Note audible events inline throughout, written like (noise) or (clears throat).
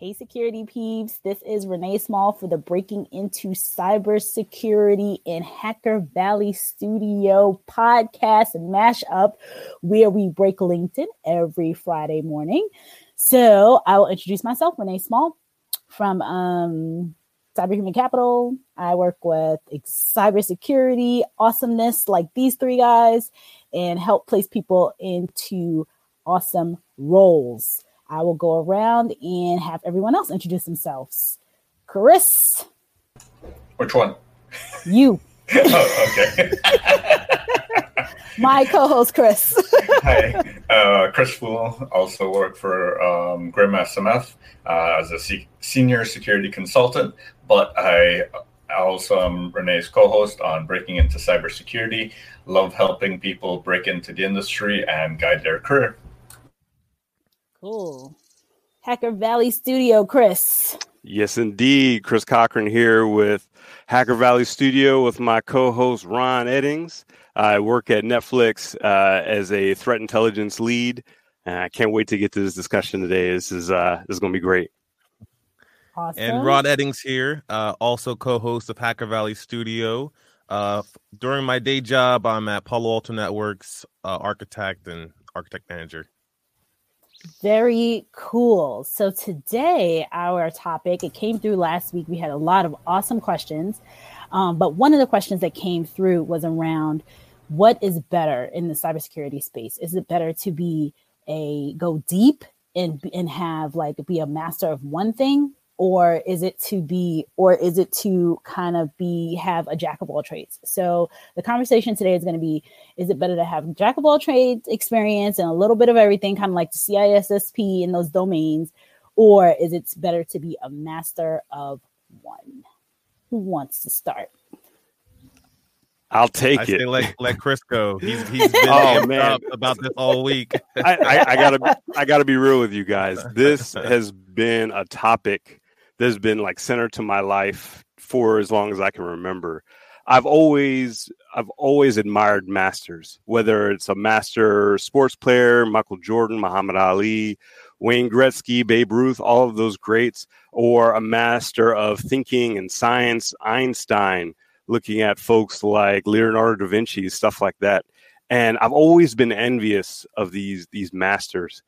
Hey, security peeps. This is Renee Small for the Breaking into Cybersecurity in Hacker Valley Studio podcast mashup, where we break LinkedIn every Friday morning. So I will introduce myself, Renee Small from um, Cyberhuman Capital. I work with cybersecurity awesomeness like these three guys and help place people into awesome roles. I will go around and have everyone else introduce themselves. Chris. Which one? You. (laughs) oh, okay. (laughs) My co-host Chris. (laughs) Hi, uh, Chris Foulon. Also work for um, Grim SMF uh, as a se- senior security consultant, but I also am Renee's co-host on Breaking into Cybersecurity. Love helping people break into the industry and guide their career. Cool. Hacker Valley Studio, Chris. Yes, indeed. Chris Cochran here with Hacker Valley Studio with my co host Ron Eddings. I work at Netflix uh, as a threat intelligence lead. And I can't wait to get to this discussion today. This is uh, this is going to be great. Awesome. And Ron Eddings here, uh, also co-host of Hacker Valley Studio. Uh, during my day job, I'm at Palo Alto Networks, uh, architect and architect manager. Very cool. So today, our topic, it came through last week. We had a lot of awesome questions. Um, but one of the questions that came through was around what is better in the cybersecurity space? Is it better to be a go deep and and have like be a master of one thing or is it to be or is it to kind of be have a jack of all trades so the conversation today is going to be is it better to have jack of all trades experience and a little bit of everything kind of like the cissp in those domains or is it better to be a master of one who wants to start I'll take I it. let let Chris go. He's he's (laughs) been oh, man. about this all week. I, I, I, gotta I gotta be real with you guys. (laughs) This has been a topic that's been like center to my life for as long as I can remember. I've always I've always admired masters, whether it's a master sports player, Michael Jordan, Muhammad Ali, Wayne Gretzky, Babe Ruth, all of those greats, or a master of thinking and science, Einstein, looking at folks like Leonardo da Vinci, stuff like that. And I've always been envious of these these masters.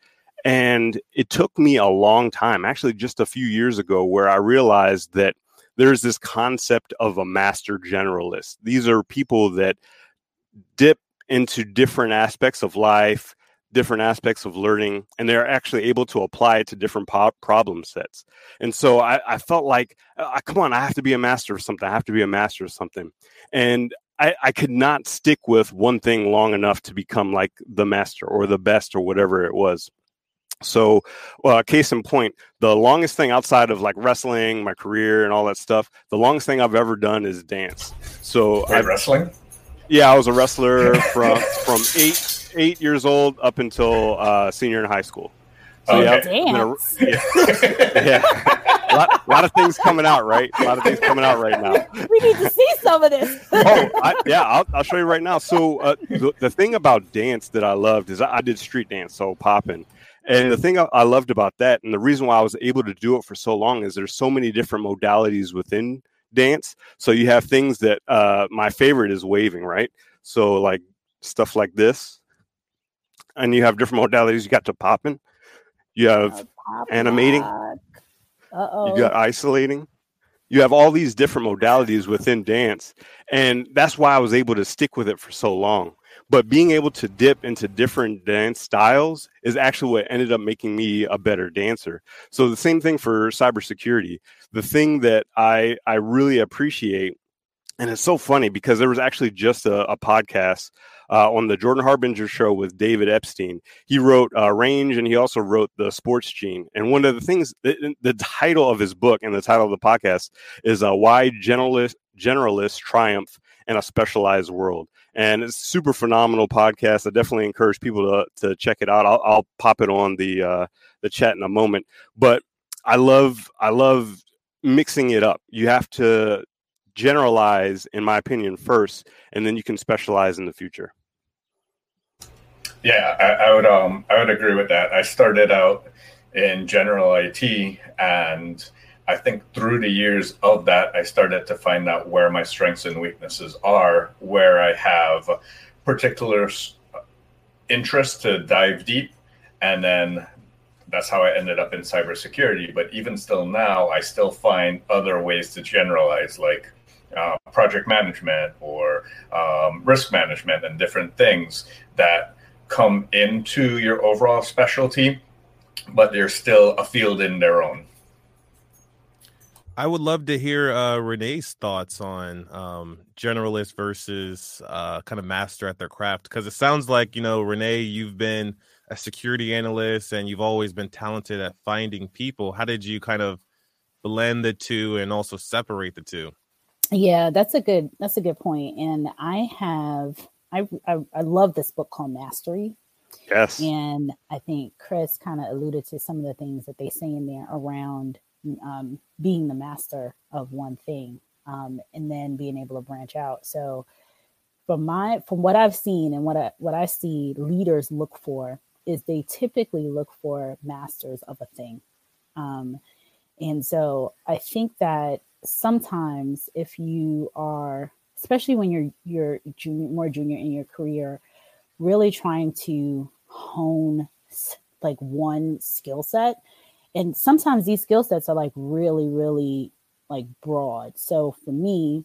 And it took me a long time, actually, just a few years ago, where I realized that there's this concept of a master generalist. These are people that dip into different aspects of life, different aspects of learning, and they're actually able to apply it to different po- problem sets. And so I, I felt like, uh, come on, I have to be a master of something. I have to be a master of something. And I, I could not stick with one thing long enough to become like the master or the best or whatever it was. So, uh, case in point, the longest thing outside of like wrestling, my career, and all that stuff, the longest thing I've ever done is dance. So, I, wrestling. Yeah, I was a wrestler (laughs) from from eight eight years old up until uh, senior in high school. So okay. yeah, a, yeah, yeah. a, lot, a lot of things coming out, right? A lot of things coming out right now. We need to see some of this. oh, I, yeah, I'll, I'll, show you right now. So uh, the, the thing about dance that I loved is I, I did street dance, so popping. And the thing I loved about that, and the reason why I was able to do it for so long, is there's so many different modalities within dance. So you have things that uh, my favorite is waving, right? So like stuff like this, and you have different modalities. You got to popping, you have animating, Uh-oh. you got isolating. You have all these different modalities within dance, and that's why I was able to stick with it for so long but being able to dip into different dance styles is actually what ended up making me a better dancer. So the same thing for cybersecurity. The thing that I I really appreciate, and it's so funny because there was actually just a, a podcast uh, on the Jordan Harbinger show with David Epstein. He wrote uh, Range and he also wrote The Sports Gene. And one of the things, the, the title of his book and the title of the podcast is uh, Why Generalist, Generalists Triumph in a Specialized World and it's super phenomenal podcast. I definitely encourage people to to check it out. I'll, I'll pop it on the uh, the chat in a moment. But I love I love mixing it up. You have to generalize, in my opinion, first, and then you can specialize in the future. Yeah, I, I would um I would agree with that. I started out in general IT. And I think through the years of that, I started to find out where my strengths and weaknesses are, where I have particular interest to dive deep. And then that's how I ended up in cybersecurity. But even still now, I still find other ways to generalize, like uh, project management or um, risk management and different things that come into your overall specialty, but they're still a field in their own. I would love to hear uh, Renee's thoughts on um, generalist versus uh, kind of master at their craft because it sounds like you know Renee, you've been a security analyst and you've always been talented at finding people. How did you kind of blend the two and also separate the two? Yeah, that's a good that's a good point. And I have I I, I love this book called Mastery. Yes. And I think Chris kind of alluded to some of the things that they say in there around um, being the master of one thing um, and then being able to branch out. So from my from what I've seen and what I what I see leaders look for is they typically look for masters of a thing. Um, and so I think that sometimes if you are, especially when you're you're junior, more junior in your career, really trying to hone like one skill set, and sometimes these skill sets are like really, really like broad. So for me,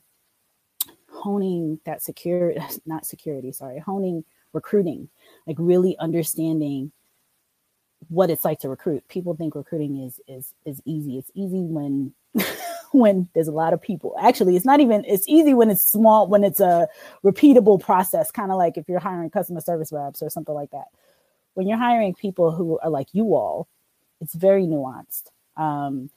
honing that security, (laughs) not security, sorry, honing recruiting, like really understanding what it's like to recruit. People think recruiting is is is easy. It's easy when (laughs) when there's a lot of people. Actually, it's not even it's easy when it's small when it's a repeatable process, kind of like if you're hiring customer service reps or something like that. When you're hiring people who are like you all, it's very nuanced. Um,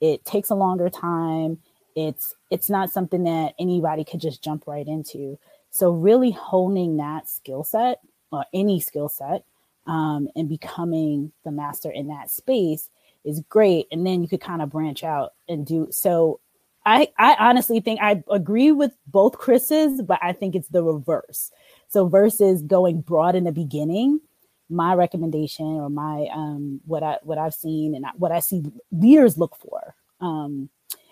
it takes a longer time. It's it's not something that anybody could just jump right into. So really honing that skill set or any skill set um, and becoming the master in that space is great. And then you could kind of branch out and do so. I, I honestly think I agree with both Chris's, but I think it's the reverse. So versus going broad in the beginning, my recommendation or my um, what I what I've seen and what I see leaders look for um,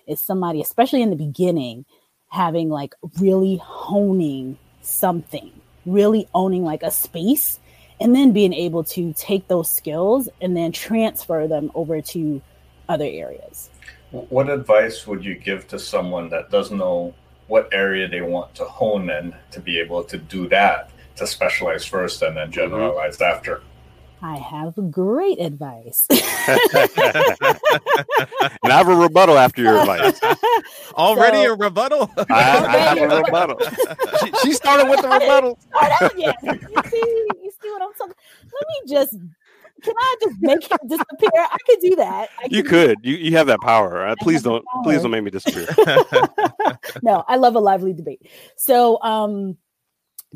is somebody, especially in the beginning, having like really honing something, really owning like a space, and then being able to take those skills and then transfer them over to other areas. What advice would you give to someone that doesn't know what area they want to hone in to be able to do that, to specialize first and then mm-hmm. generalize mm-hmm. after? I have great advice. (laughs) (laughs) and I have a rebuttal after your advice. (laughs) Already so, a rebuttal? I, I have a rebuttal. she, she, started with the rebuttal. You see, you see what I'm talking Let me just can I just make him disappear? I could do that. you could. You you have that power. Uh, please don't please don't make me disappear. no, I love a lively debate. So um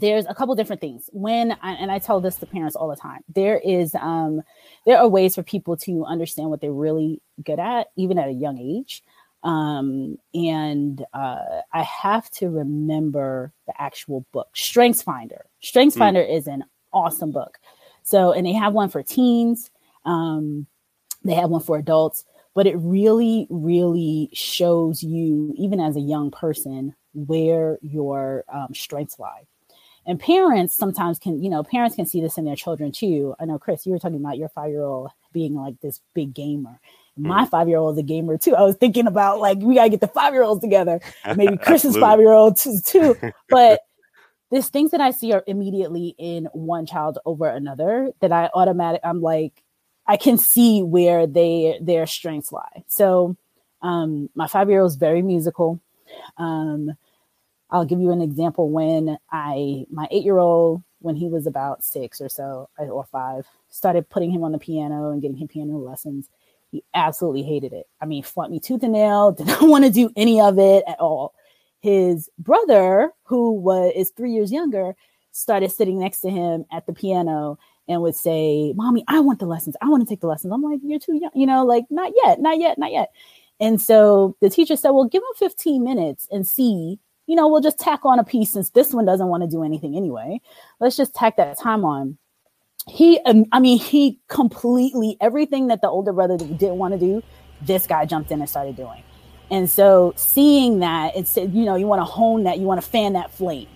there's a couple different things. When I, and i tell this to parents all the time there is um there are ways for people to understand what they're really good at even at a young age. Um and uh i have to remember the actual book. Strengths finder. Strengths mm. finder is an awesome book. So and they have one for teens um they have one for adults but it really really shows you even as a young person where your um, strengths lie and parents sometimes can you know parents can see this in their children too. I know chris you were talking about your five year old being like this big gamer. My mm. five year old is a gamer too. I was thinking about like we gotta get the five year olds together. (laughs) Maybe chris's five year old too, too. (laughs) but there's things that i see are immediately in one child over another that i automatic i'm like i can see where they their strengths lie. So um my five year old is very musical. Um I'll give you an example when I, my eight year old, when he was about six or so, or five, started putting him on the piano and getting him piano lessons. He absolutely hated it. I mean, fought me tooth and nail, (laughs) did not want to do any of it at all. His brother, who was is three years younger, started sitting next to him at the piano and would say, Mommy, I want the lessons. I want to take the lessons. I'm like, You're too young, you know, like, not yet, not yet, not yet. And so the teacher said, Well, give him 15 minutes and see you know, we'll just tack on a piece since this one doesn't want to do anything anyway. Let's just tack that time on. he, um, I mean, he completely everything that the older brother didn't want to do, this guy jumped in and started doing. And so seeing that, it's you know, you want to hone that, you want to fan that flame.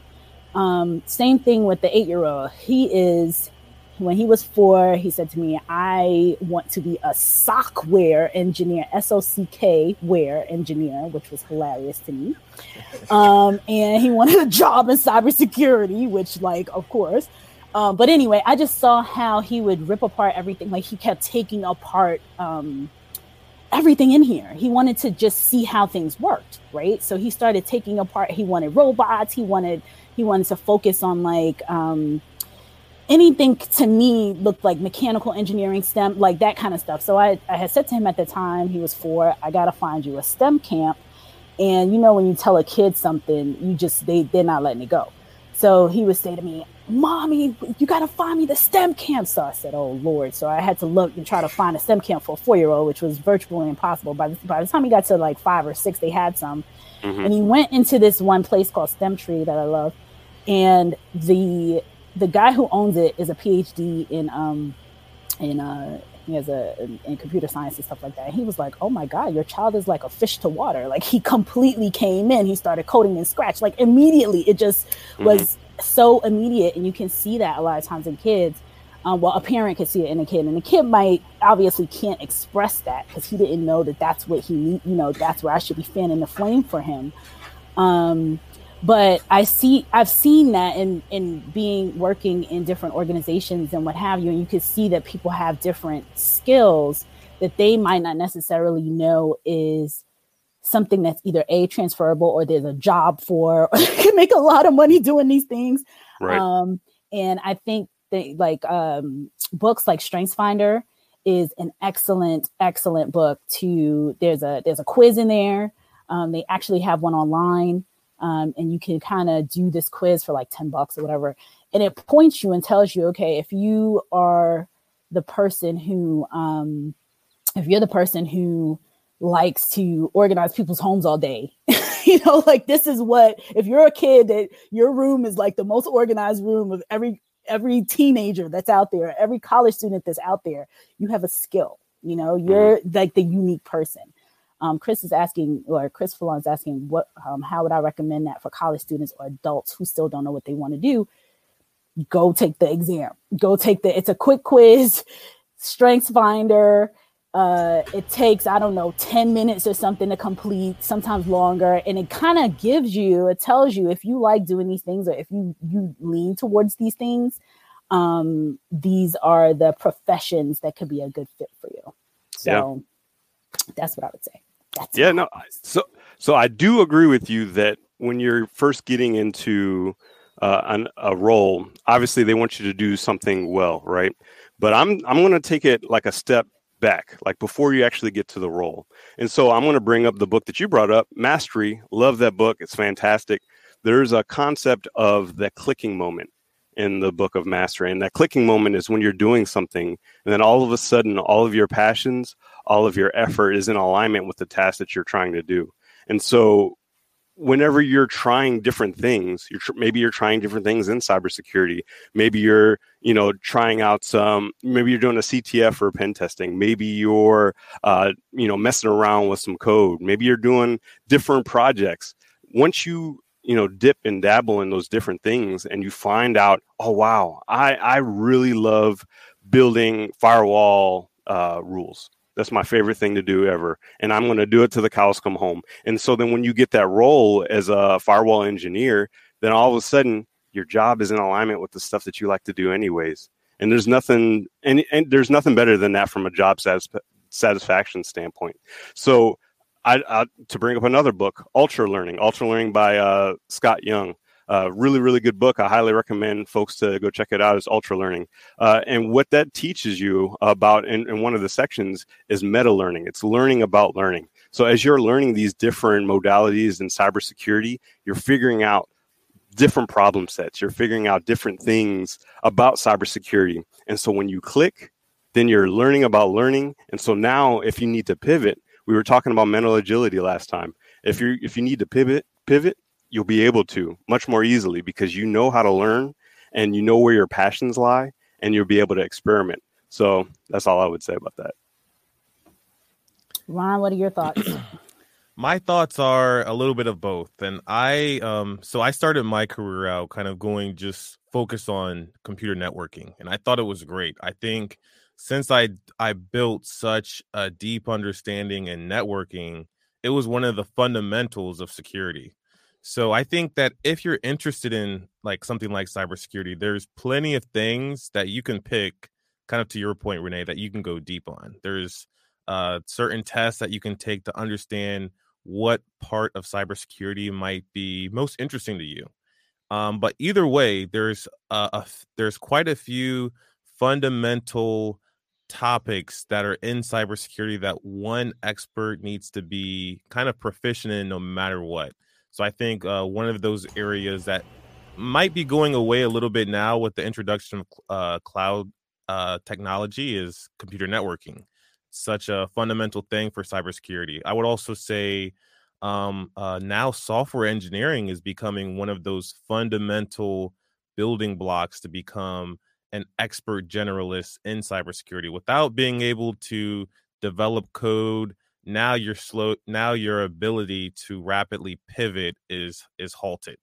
Um, same thing with the eight year old. He is when he was four, he said to me, I want to be a sockware engineer, S O C K wear engineer, which was hilarious to me. Um, and he wanted a job in cybersecurity, which, like, of course. Um, but anyway, I just saw how he would rip apart everything. Like, he kept taking apart um, everything in here. He wanted to just see how things worked, right? So he started taking apart, he wanted robots, he wanted he wanted to focus on like um anything to me looked like mechanical engineering STEM, like that kind of stuff. So I, I had said to him at the time, he was four, I got to find you a STEM camp. And you know, when you tell a kid something, you just, they, they're not letting it go. So he would say to me, Mommy, you got to find me the STEM camp. So I said, Oh Lord. So I had to look and try to find a STEM camp for a four year old, which was virtually impossible. By the, by the time he got to like five or six, they had some. Mm-hmm. And he went into this one place called STEM Tree that I love. And the the guy who owns it is a PhD in um in uh he has a in, in, computer science and stuff like that. And he was like, "Oh my god, your child is like a fish to water." Like he completely came in. He started coding in Scratch. Like immediately, it just mm-hmm. was so immediate, and you can see that a lot of times in kids. Um, well, a parent can see it in a kid, and the kid might obviously can't express that because he didn't know that that's what he need. You know, that's where I should be fanning the flame for him. Um, but I see I've seen that in in being working in different organizations and what have you, and you can see that people have different skills that they might not necessarily know is something that's either a transferable or there's a job for or (laughs) can make a lot of money doing these things. Right. Um, and I think that like um, books like Strengths Finder is an excellent, excellent book. To there's a there's a quiz in there. Um, they actually have one online um, and you can kind of do this quiz for like 10 bucks or whatever. And it points you and tells you, okay, if you are the person who, um, if you're the person who likes to organize people's homes all day, (laughs) you know, like this is what, if you're a kid that your room is like the most organized room of every, every teenager that's out there, every college student that's out there, you have a skill, you know, you're mm-hmm. like the unique person. Um, Chris is asking, or Chris Foulon is asking, what, um, how would I recommend that for college students or adults who still don't know what they want to do? Go take the exam. Go take the. It's a quick quiz, Strengths Finder. Uh, it takes I don't know ten minutes or something to complete, sometimes longer, and it kind of gives you, it tells you if you like doing these things or if you you lean towards these things. Um, these are the professions that could be a good fit for you. So yeah. that's what I would say. That's yeah, no. So so I do agree with you that when you're first getting into uh, an, a role, obviously they want you to do something well, right? But I'm I'm going to take it like a step back, like before you actually get to the role. And so I'm going to bring up the book that you brought up, Mastery. Love that book; it's fantastic. There's a concept of the clicking moment in the book of mastery and that clicking moment is when you're doing something and then all of a sudden all of your passions all of your effort is in alignment with the task that you're trying to do. And so whenever you're trying different things you're tr- maybe you're trying different things in cybersecurity. Maybe you're you know trying out some maybe you're doing a ctf or pen testing. Maybe you're uh, you know messing around with some code. Maybe you're doing different projects. Once you you know dip and dabble in those different things and you find out oh wow i i really love building firewall uh, rules that's my favorite thing to do ever. And I'm going to do it till the cows come home. And so then when you get that role as a firewall engineer, then all of a sudden your job is in alignment with the stuff that you like to do anyways. And there's nothing and, and there's nothing better than that from a job satisf- satisfaction standpoint. So I, I, to bring up another book, Ultra Learning, Ultra Learning by uh, Scott Young. Uh, really, really good book. I highly recommend folks to go check it out. It's Ultra Learning. Uh, and what that teaches you about, in, in one of the sections, is meta learning. It's learning about learning. So as you're learning these different modalities in cybersecurity, you're figuring out different problem sets. You're figuring out different things about cybersecurity. And so when you click, then you're learning about learning. And so now if you need to pivot, we were talking about mental agility last time. If you if you need to pivot, pivot, you'll be able to much more easily because you know how to learn and you know where your passions lie and you'll be able to experiment. So that's all I would say about that. Ron, what are your thoughts? (clears throat) my thoughts are a little bit of both and i um so i started my career out kind of going just focused on computer networking and i thought it was great i think since i i built such a deep understanding in networking it was one of the fundamentals of security so i think that if you're interested in like something like cybersecurity there's plenty of things that you can pick kind of to your point renee that you can go deep on there's uh, certain tests that you can take to understand what part of cybersecurity might be most interesting to you. Um, but either way, there's a, a, there's quite a few fundamental topics that are in cybersecurity that one expert needs to be kind of proficient in no matter what. So I think uh, one of those areas that might be going away a little bit now with the introduction of uh, cloud uh, technology is computer networking such a fundamental thing for cybersecurity. I would also say um, uh, now software engineering is becoming one of those fundamental building blocks to become an expert generalist in cybersecurity without being able to develop code now your slow now your ability to rapidly pivot is is halted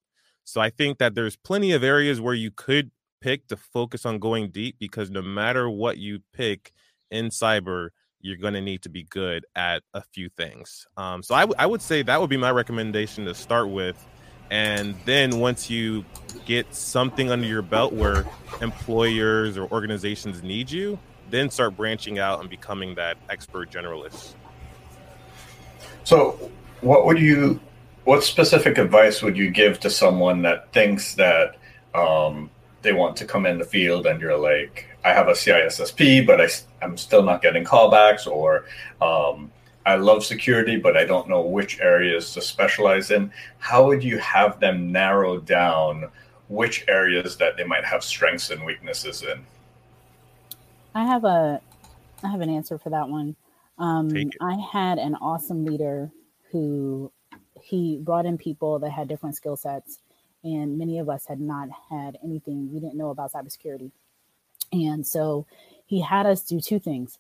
so i think that there's plenty of areas where you could pick to focus on going deep because no matter what you pick in cyber you're going to need to be good at a few things. Um, so I, w- I would say that would be my recommendation to start with. And then once you get something under your belt where employers or organizations need you, then start branching out and becoming that expert generalist. So, what would you, what specific advice would you give to someone that thinks that um, they want to come in the field and you're like, I have a CISSP, but I, I'm still not getting callbacks, or um, I love security, but I don't know which areas to specialize in. How would you have them narrow down which areas that they might have strengths and weaknesses in? I have a, I have an answer for that one. Um, I had an awesome leader who he brought in people that had different skill sets, and many of us had not had anything. We didn't know about cybersecurity. And so he had us do two things.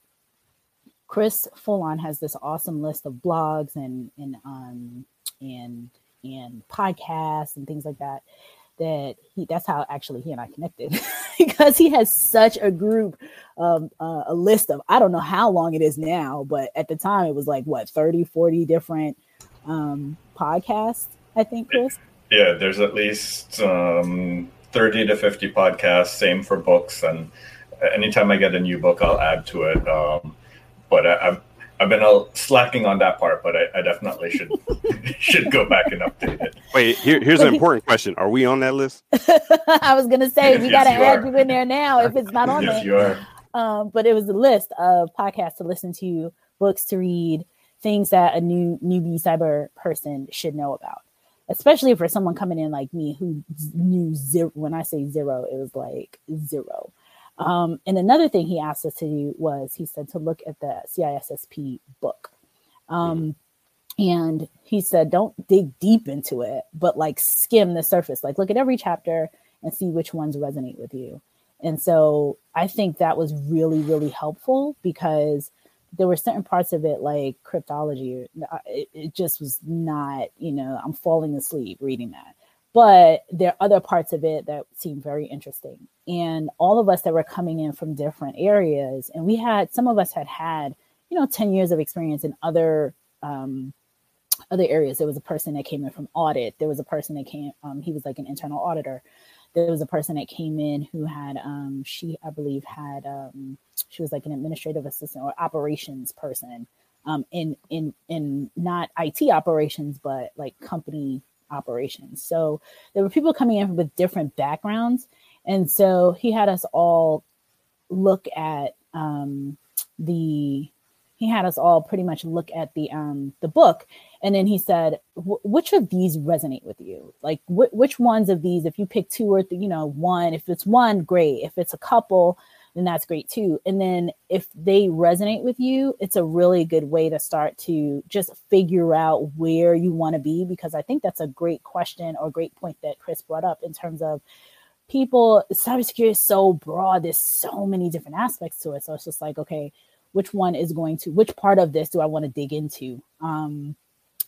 Chris Foulon has this awesome list of blogs and and um and and podcasts and things like that. That he that's how actually he and I connected (laughs) because he has such a group, um, uh, a list of I don't know how long it is now, but at the time it was like what 30, 40 different um, podcasts. I think Chris. Yeah, there's at least um, 30 to 50 podcasts, same for books. And anytime I get a new book, I'll add to it. Um, but I, have I've been slacking on that part, but I, I definitely should (laughs) should go back and update it. Wait, here, here's an (laughs) important question: Are we on that list? (laughs) I was gonna say we yes, got to add are. you in there now if it's not on yes, there. you are. Um, but it was a list of podcasts to listen to, books to read, things that a new newbie cyber person should know about especially for someone coming in like me who knew zero. When I say zero, it was like zero. Um, and another thing he asked us to do was he said to look at the CISSP book. Um, and he said, don't dig deep into it, but like skim the surface, like look at every chapter and see which ones resonate with you. And so I think that was really, really helpful because there were certain parts of it like cryptology it, it, just was not you know i'm falling asleep reading that. But there are other parts of it that seem very interesting. And all of us that were coming in from different areas and we had some of us had had you know 10 years of experience in other um, other areas. There was a person that came in from audit. There was a person that came um, he was like an internal auditor there was a person that came in who had um, she i believe had um, she was like an administrative assistant or operations person um, in in in not IT operations, but like company operations. So there were people coming in with different backgrounds, and so he had us all look at um, the he had us all pretty much look at the um the book and then he said which of these resonate with you like wh- which ones of these if you pick two or th- you know one if it's one great if it's a couple then that's great too. And then if they resonate with you, it's a really good way to start to just figure out where you want to be because I think that's a great question or great point that Chris brought up in terms of people cybersecurity is so broad. There's so many different aspects to it. So it's just like, okay, which one is going to which part of this do I want to dig into? Um,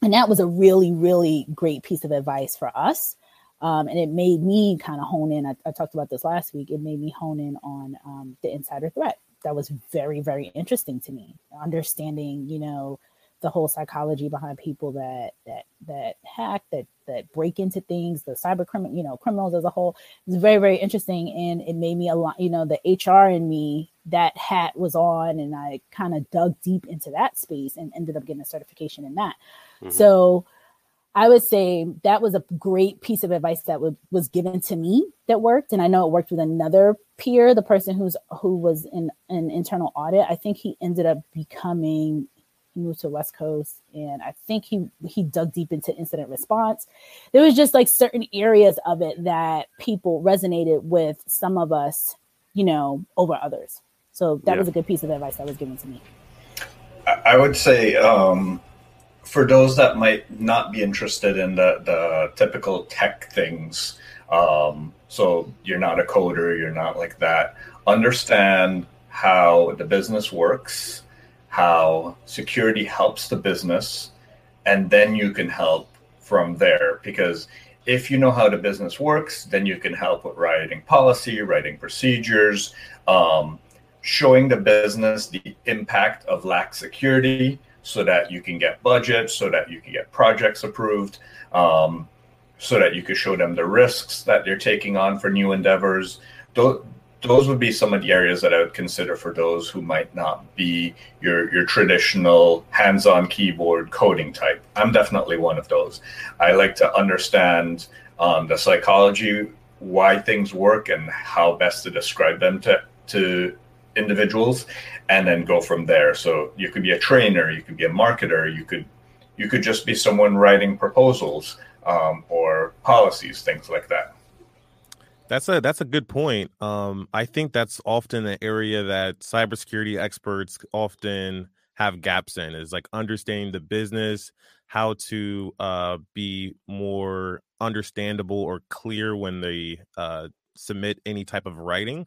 and that was a really, really great piece of advice for us. Um, and it made me kind of hone in. I, I, talked about this last week. It made me hone in on um, the insider threat. That was very, very interesting to me. Understanding, you know, the whole psychology behind people that that that hack, that that break into things, the cyber criminal, you know, criminals as a whole. It's very, very interesting, and it made me a lot. You know, the HR in me that hat was on, and I kind of dug deep into that space and ended up getting a certification in that. Mm-hmm. So I would say that was a great piece of advice that w- was given to me that worked, and I know it worked with another peer, the person who's who was in an internal audit. I think he ended up becoming he moved to West Coast, and I think he he dug deep into incident response. There was just like certain areas of it that people resonated with some of us, you know, over others. So that yeah. was a good piece of advice that was given to me. I would say um, for those that might not be interested in the, the typical tech things, um, so you're not a coder, you're not like that, understand how the business works, how security helps the business, and then you can help from there. Because if you know how the business works, then you can help with writing policy, writing procedures, um, showing the business the impact of lack security so that you can get budget, so that you can get projects approved, um, so that you can show them the risks that they're taking on for new endeavors. Those would be some of the areas that I would consider for those who might not be your your traditional hands-on keyboard coding type. I'm definitely one of those. I like to understand um, the psychology, why things work, and how best to describe them to to individuals and then go from there so you could be a trainer you could be a marketer you could you could just be someone writing proposals um, or policies things like that that's a that's a good point um, i think that's often an area that cybersecurity experts often have gaps in is like understanding the business how to uh, be more understandable or clear when they uh, submit any type of writing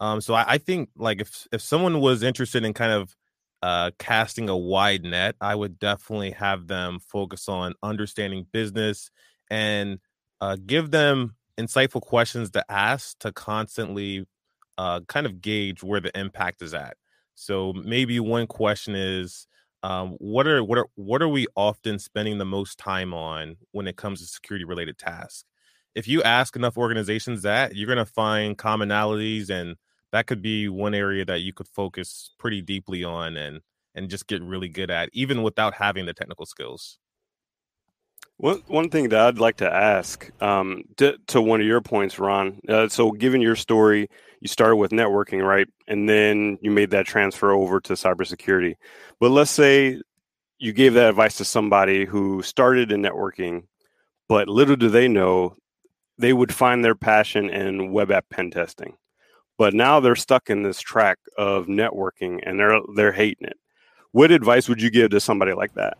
um, so I, I think like if if someone was interested in kind of uh, casting a wide net, I would definitely have them focus on understanding business and uh, give them insightful questions to ask to constantly uh, kind of gauge where the impact is at. So maybe one question is, um, what are what are what are we often spending the most time on when it comes to security related tasks? If you ask enough organizations that, you're going to find commonalities and that could be one area that you could focus pretty deeply on and and just get really good at even without having the technical skills one, one thing that I'd like to ask um, to, to one of your points, Ron. Uh, so, given your story, you started with networking, right? And then you made that transfer over to cybersecurity. But let's say you gave that advice to somebody who started in networking, but little do they know they would find their passion in web app pen testing but now they're stuck in this track of networking and they're they're hating it. What advice would you give to somebody like that?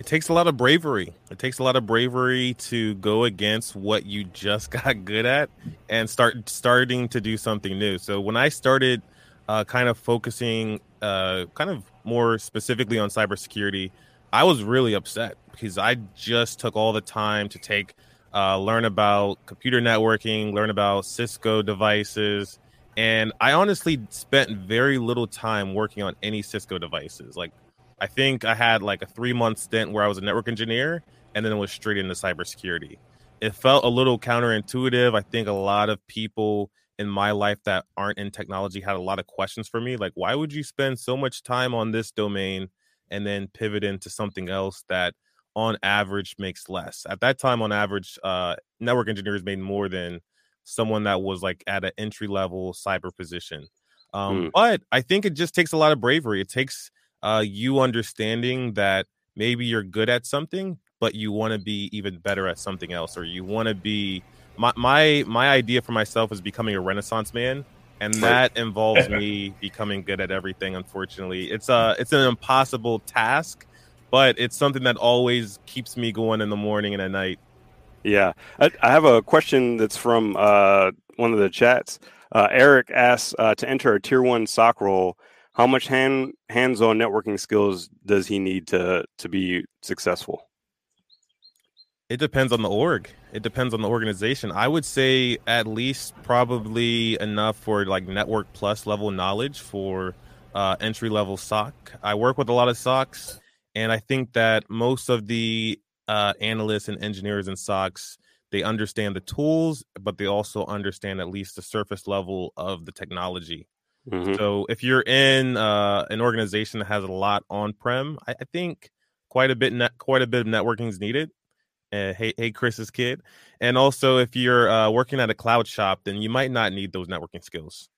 It takes a lot of bravery. It takes a lot of bravery to go against what you just (laughs) got good at and start starting to do something new. So when I started uh, kind of focusing uh, kind of more specifically on cybersecurity, I was really upset because I just took all the time to take uh, learn about computer networking, learn about Cisco devices. And I honestly spent very little time working on any Cisco devices. Like, I think I had like a three month stint where I was a network engineer and then it was straight into cybersecurity. It felt a little counterintuitive. I think a lot of people in my life that aren't in technology had a lot of questions for me. Like, why would you spend so much time on this domain and then pivot into something else that on average makes less. At that time, on average, uh, network engineers made more than someone that was like at an entry level cyber position. Um, mm. But I think it just takes a lot of bravery. It takes uh, you understanding that maybe you're good at something, but you want to be even better at something else, or you want to be. My my my idea for myself is becoming a renaissance man, and that involves (laughs) me becoming good at everything. Unfortunately, it's a it's an impossible task but it's something that always keeps me going in the morning and at night. Yeah, I, I have a question that's from uh, one of the chats. Uh, Eric asks uh, to enter a tier one SOC role. How much hand hands-on networking skills does he need to to be successful? It depends on the org. It depends on the organization. I would say at least probably enough for like network plus level knowledge for uh, entry level SOC. I work with a lot of SOCs, and I think that most of the uh, analysts and engineers and SOCs they understand the tools, but they also understand at least the surface level of the technology. Mm-hmm. So if you're in uh, an organization that has a lot on prem, I, I, think quite a bit net, quite a bit of networking is needed. Uh, hey, hey, Chris's kid, and also if you're uh, working at a cloud shop, then you might not need those networking skills.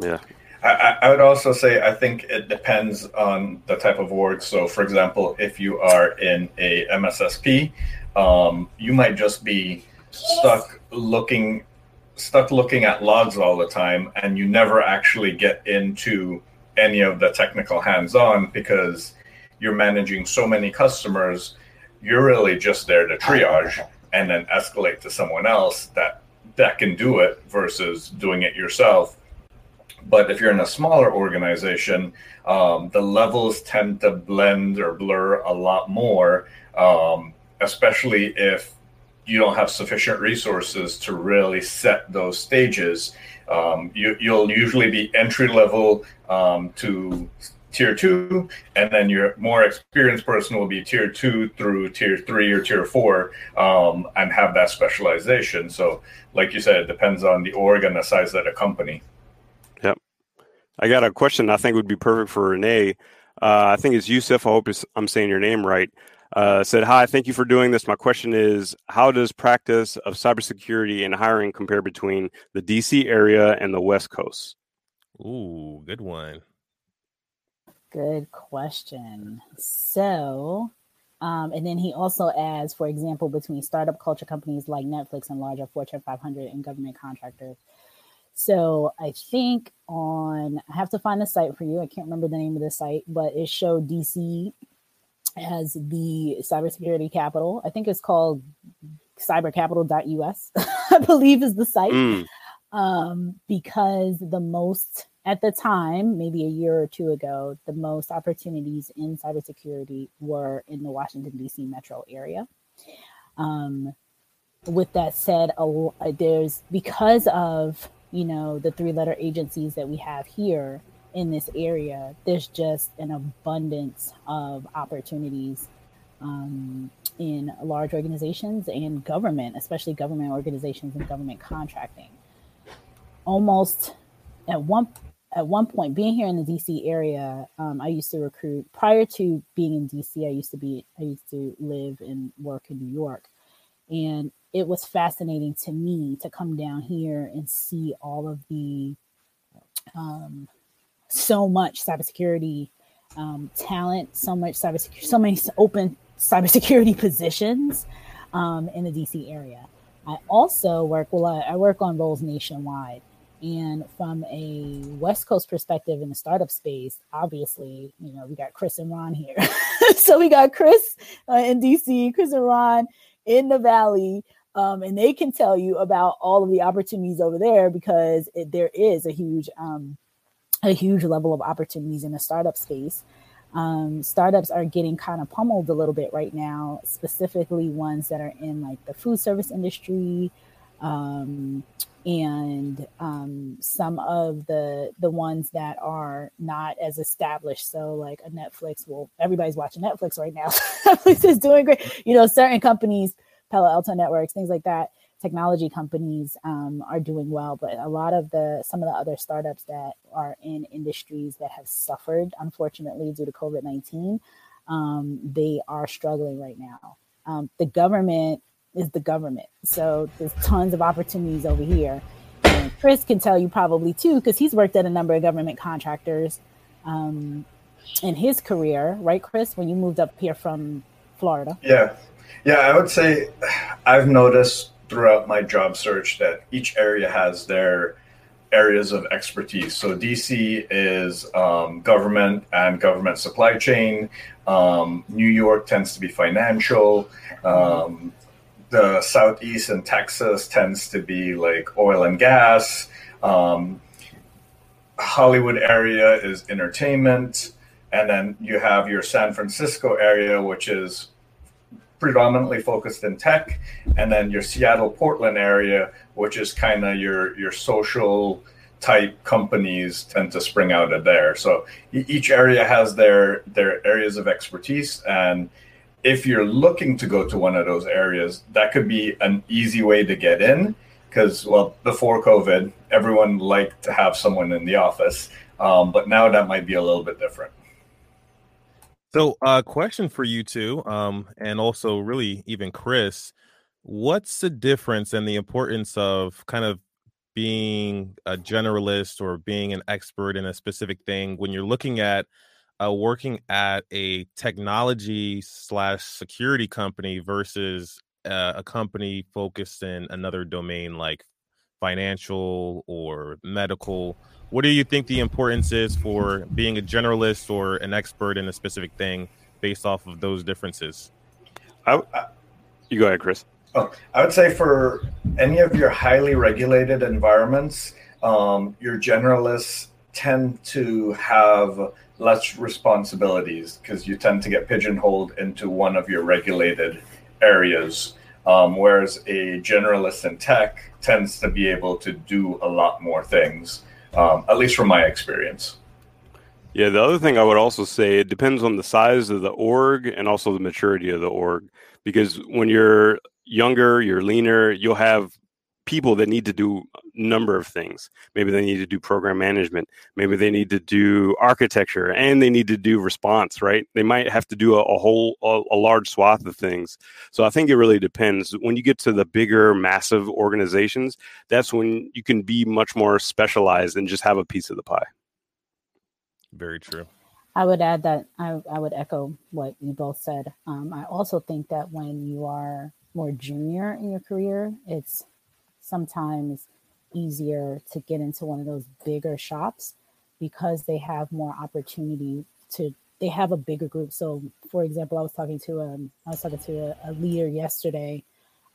Yeah, I, I, would also say I think it depends on the type of org. So, for example, if you are in a MSSP, um, you might just be stuck looking stuck looking at logs all the time, and you never actually get into any of the technical hands-on because you're managing so many customers. You're really just there to triage and then escalate to someone else that that can do it versus doing it yourself but if you're in a smaller organization, um, the levels tend to blend or blur a lot more, um, especially if you don't have sufficient resources to really set those stages. Um, you, will usually be entry level um, to tier two, and then your more experienced person will be tier two through tier three or tier four, um, and have that specialization. So, like you said, it depends on the org and the size of the company. Yep. I got a question I think would be perfect for Renee. Uh, I think it's Yusuf. I hope I'm saying your name right. Uh, said, Hi, thank you for doing this. My question is How does practice of cybersecurity and hiring compare between the DC area and the West Coast? Ooh, good one. Good question. So, um, and then he also adds, for example, between startup culture companies like Netflix and larger Fortune 500 and government contractors. So I think on I have to find the site for you. I can't remember the name of the site, but it showed DC as the cybersecurity capital. I think it's called cybercapital.us, (laughs) I believe is the site. Mm. Um, because the most at the time, maybe a year or two ago, the most opportunities in cybersecurity were in the Washington D.C. metro area. Um, with that said, a, there's because of you know, the three letter agencies that we have here in this area, there's just an abundance of opportunities um, in large organizations and government, especially government organizations and government contracting. Almost at one at one point, being here in the DC area, um, I used to recruit. Prior to being in DC, I used to be I used to live and work in New York, and it was fascinating to me to come down here and see all of the um, so much cybersecurity um, talent, so much cybersecurity, so many open cybersecurity (laughs) positions um, in the DC area. I also work well. I, I work on roles nationwide, and from a West Coast perspective in the startup space, obviously, you know, we got Chris and Ron here. (laughs) so we got Chris uh, in DC, Chris and Ron in the Valley um, and they can tell you about all of the opportunities over there because it, there is a huge um, a huge level of opportunities in the startup space. Um, startups are getting kind of pummeled a little bit right now, specifically ones that are in like the food service industry, um, and um, some of the the ones that are not as established. So like a Netflix, well, everybody's watching Netflix right now. (laughs) Netflix is doing great. You know, certain companies Palo Alto Networks, things like that. Technology companies um, are doing well, but a lot of the some of the other startups that are in industries that have suffered, unfortunately, due to COVID nineteen, um, they are struggling right now. Um, the government is the government, so there's tons of opportunities over here. And Chris can tell you probably too, because he's worked at a number of government contractors um, in his career, right, Chris? When you moved up here from Florida, yeah, yeah, I would say I've noticed throughout my job search that each area has their areas of expertise. So DC is um, government and government supply chain. Um, New York tends to be financial. Um, the southeast and Texas tends to be like oil and gas. Um, Hollywood area is entertainment, and then you have your San Francisco area, which is predominantly focused in tech, and then your Seattle Portland area, which is kind of your your social type companies tend to spring out of there. So each area has their their areas of expertise and if you're looking to go to one of those areas, that could be an easy way to get in because well before covid everyone liked to have someone in the office um, but now that might be a little bit different so a uh, question for you two um, and also really even chris what's the difference and the importance of kind of being a generalist or being an expert in a specific thing when you're looking at uh, working at a technology slash security company versus uh, a company focused in another domain like financial or medical what do you think the importance is for being a generalist or an expert in a specific thing based off of those differences I, I, you go ahead chris oh, i would say for any of your highly regulated environments um, your generalists tend to have less responsibilities because you tend to get pigeonholed into one of your regulated areas. Um, whereas a generalist in tech tends to be able to do a lot more things, um, at least from my experience. Yeah, the other thing I would also say it depends on the size of the org and also the maturity of the org. Because when you're younger, you're leaner, you'll have people that need to do a number of things. Maybe they need to do program management. Maybe they need to do architecture and they need to do response, right? They might have to do a, a whole, a, a, large swath of things. So I think it really depends. When you get to the bigger, massive organizations, that's when you can be much more specialized and just have a piece of the pie. Very true. I would add that I, I would echo what you both said. Um, I also think that when you are more junior in your career, it's sometimes easier to get into one of those bigger shops because they have more opportunity to they have a bigger group. So for example i was talking to a i was talking to a, a leader yesterday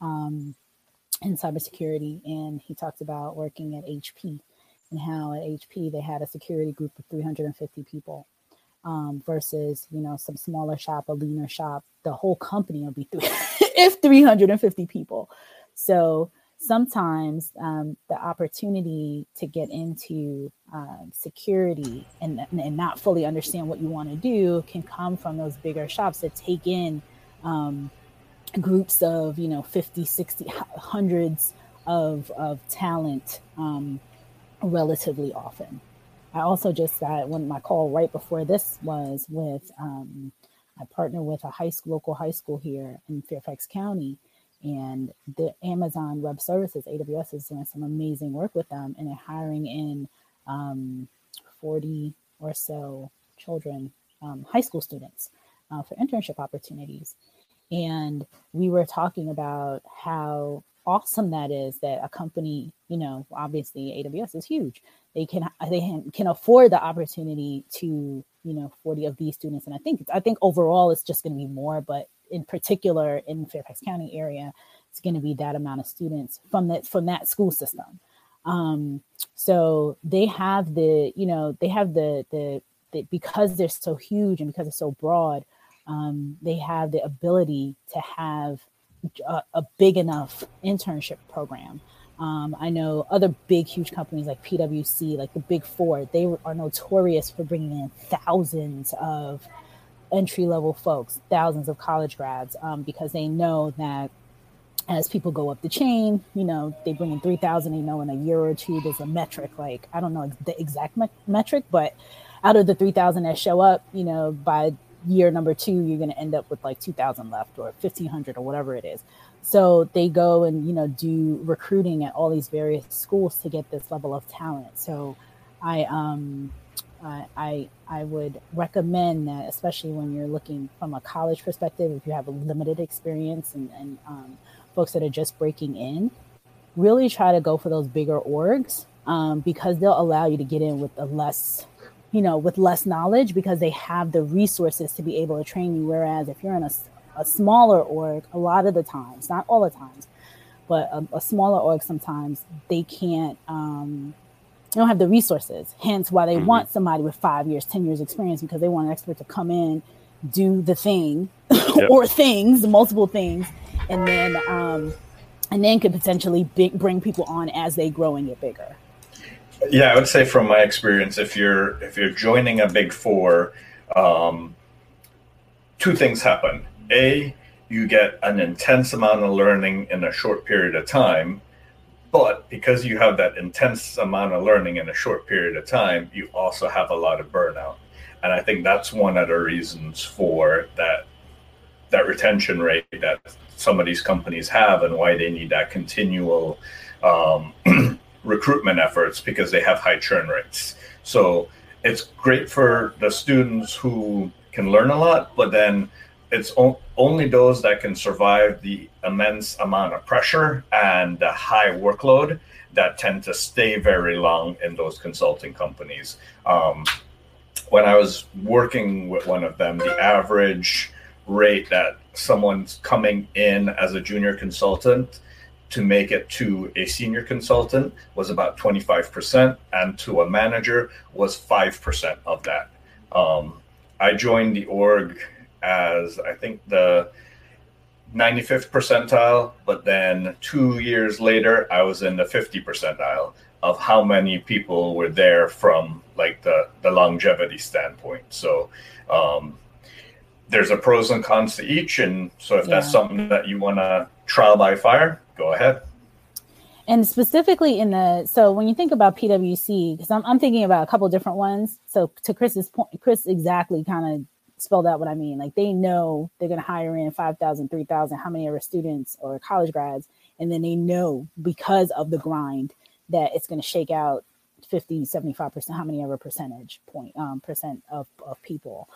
um, in cybersecurity and he talked about working at hp and how at hp they had a security group of 350 people um, versus you know some smaller shop a leaner shop. The whole company will be three, (laughs) if 350 people. So sometimes um, the opportunity to get into uh, security and, and not fully understand what you want to do can come from those bigger shops that take in um, groups of you know 50 60 hundreds of, of talent um, relatively often. I also just got when my call right before this was with um, i partner with a high school local high school here in fairfax county and the Amazon Web Services, AWS, is doing some amazing work with them, and they're hiring in um, 40 or so children, um, high school students, uh, for internship opportunities. And we were talking about how awesome that is that a company, you know, obviously AWS is huge. They can they can afford the opportunity to, you know, 40 of these students. And I think I think overall it's just going to be more, but in particular in Fairfax County area, it's going to be that amount of students from that from that school system. Um, so they have the, you know, they have the, the the because they're so huge and because they're so broad, um, they have the ability to have a, a big enough internship program. Um, I know other big, huge companies like PwC, like the Big Four, they are notorious for bringing in thousands of entry level folks, thousands of college grads, um, because they know that as people go up the chain, you know, they bring in 3,000, you know, in a year or two, there's a metric, like, I don't know the exact me- metric, but out of the 3,000 that show up, you know, by year number two, you're going to end up with like 2,000 left or 1,500 or whatever it is. So they go and, you know, do recruiting at all these various schools to get this level of talent. So I, um, I I would recommend that, especially when you're looking from a college perspective, if you have a limited experience and, and um, folks that are just breaking in, really try to go for those bigger orgs um, because they'll allow you to get in with a less, you know, with less knowledge because they have the resources to be able to train you. Whereas if you're in a, a smaller org, a lot of the times, not all the times, but a, a smaller org sometimes they can't um, they don't have the resources. Hence why they mm-hmm. want somebody with five years, ten years experience because they want an expert to come in, do the thing (laughs) yep. or things, multiple things, and then um, and then could potentially big, bring people on as they grow and get bigger. Yeah, I would say from my experience, if you're if you're joining a big four, um, two things happen. A, you get an intense amount of learning in a short period of time, but because you have that intense amount of learning in a short period of time, you also have a lot of burnout. And I think that's one of the reasons for that that retention rate that some of these companies have and why they need that continual um, (clears throat) recruitment efforts because they have high churn rates. So it's great for the students who can learn a lot, but then it's o- only those that can survive the immense amount of pressure and the high workload that tend to stay very long in those consulting companies. Um, when I was working with one of them, the average rate that someone's coming in as a junior consultant to make it to a senior consultant was about 25%, and to a manager was 5% of that. Um, I joined the org as I think the 95th percentile, but then two years later, I was in the 50 percentile of how many people were there from like the, the longevity standpoint. So um, there's a pros and cons to each. And so if yeah. that's something that you want to trial by fire, go ahead. And specifically in the so when you think about PwC, because I'm, I'm thinking about a couple different ones. So to Chris's point, Chris exactly kind of spelled out what I mean. Like they know they're going to hire in 5,000, 3,000, how many ever students or college grads. And then they know because of the grind that it's going to shake out 50, 75%, how many ever percentage point, um, percent of, of people.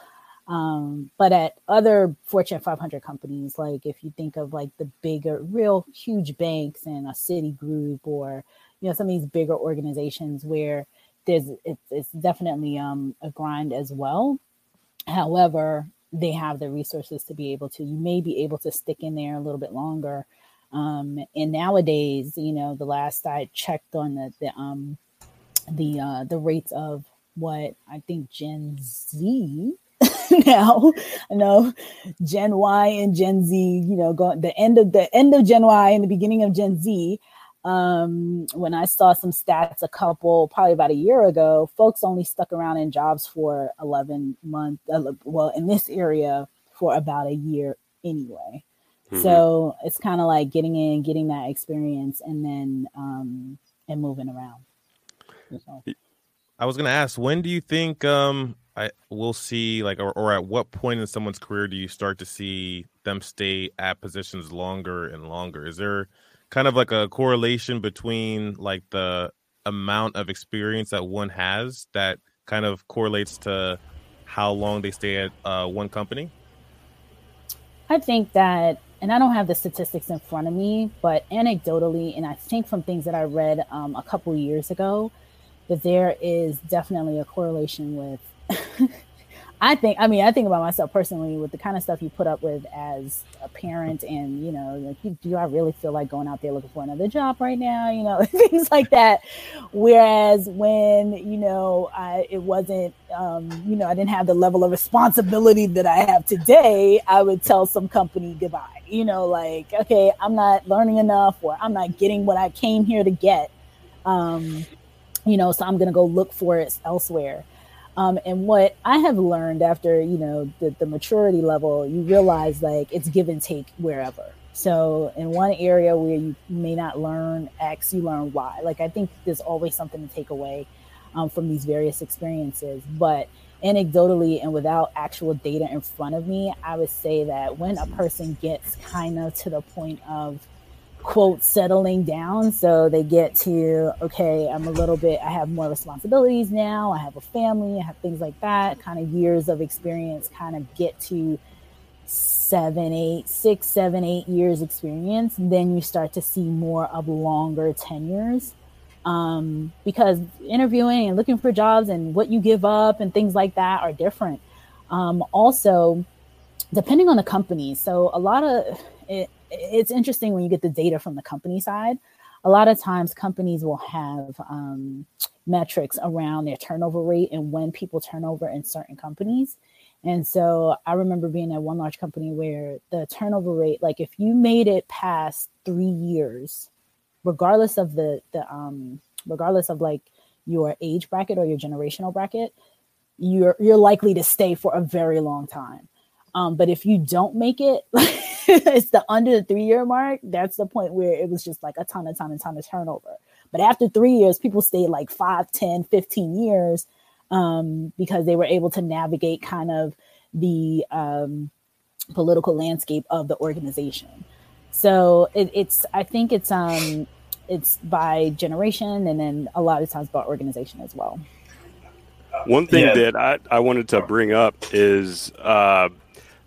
Um, but at other Fortune 500 companies, like if you think of like the bigger, real huge banks and a Citigroup or, you know, some of these bigger organizations where there's, it's, it's definitely um, a grind as well. However, they have the resources to be able to, you may be able to stick in there a little bit longer. Um, and nowadays, you know, the last I checked on the, the, um, the, uh, the rates of what I think Gen Z (laughs) now. I know Gen Y and Gen Z, you know, going the end of the end of Gen Y and the beginning of Gen Z. Um, when I saw some stats a couple, probably about a year ago, folks only stuck around in jobs for 11 months, uh, well, in this area for about a year anyway. Mm-hmm. So it's kind of like getting in, getting that experience, and then um, and moving around. So. I was going to ask, when do you think um, I will see like or, or at what point in someone's career do you start to see them stay at positions longer and longer? Is there kind of like a correlation between like the amount of experience that one has that kind of correlates to how long they stay at uh, one company? I think that, and I don't have the statistics in front of me, but anecdotally, and I think from things that I read um, a couple years ago, that there is definitely a correlation with (laughs) I think, I mean, I think about myself personally with the kind of stuff you put up with as a parent, and you know, like, do I really feel like going out there looking for another job right now? You know, (laughs) things like that. Whereas when you know, I it wasn't, um, you know, I didn't have the level of responsibility that I have today. I would tell some company goodbye. You know, like, okay, I'm not learning enough, or I'm not getting what I came here to get. Um, you know, so I'm to go look for it elsewhere. Um, and what I have learned after, you know, the, the maturity level, you realize like it's give and take wherever. So in one area where you may not learn X, you learn Y. Like I think there's always something to take away um, from these various experiences. But anecdotally and without actual data in front of me, I would say that when a person gets kind of to the point of quote settling down. So they get to okay i'm a little bit i have more responsibilities now. I have a family i have things like that. Kind of years of experience kind of get to seven eight six seven eight years experience. Then you start to see more of longer tenures. Um, because interviewing and looking for jobs and what you give up and things like that are different. Um, also depending on the company. So a lot of it, it's interesting when you get the data from the company side. A lot of times companies will have um, metrics around their turnover rate and when people turn over in certain companies. And so I remember being at one large company where the turnover rate, like if you made it past three years, regardless of the the um regardless of like your age bracket or your generational bracket, you're you're likely to stay for a very long time. Um, but if you don't make it, (laughs) it's the under the three year mark. That's the point where it was just like a ton, a ton, a ton of turnover. But after three years, people stayed like 5, 10, 15 years um, because they were able to navigate kind of the um, political landscape of the organization. So it, it's, I think it's, um, it's by generation and then a lot of times by organization as well. One thing yeah. that I, I wanted to bring up is uh,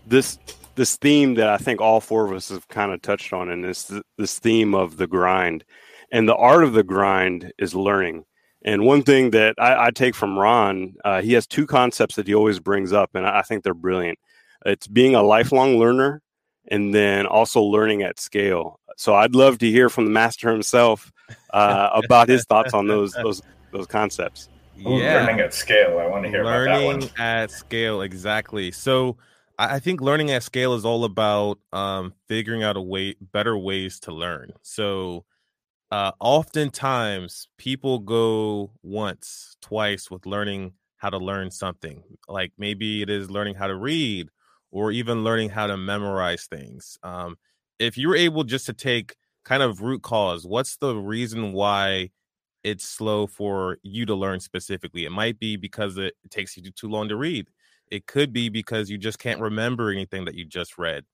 this this theme that I think all four of us have kind of touched on, and this this theme of the grind, and the art of the grind is learning. And one thing that I, I take from Ron, uh, he has two concepts that he always brings up, and I think they're brilliant. It's being a lifelong learner, and then also learning at scale. So I'd love to hear from the master himself uh, (laughs) about his thoughts on those those those concepts. Yeah, learning at scale. I want to hear learning at scale exactly. So I think learning at scale is all about um, figuring out a way, better ways to learn. So, uh, oftentimes people go once, twice with learning how to learn something. Like maybe it is learning how to read, or even learning how to memorize things. Um, if you're able just to take kind of root cause, what's the reason why it's slow for you to learn specifically? It might be because it, it takes you too long to read it could be because you just can't remember anything that you just read.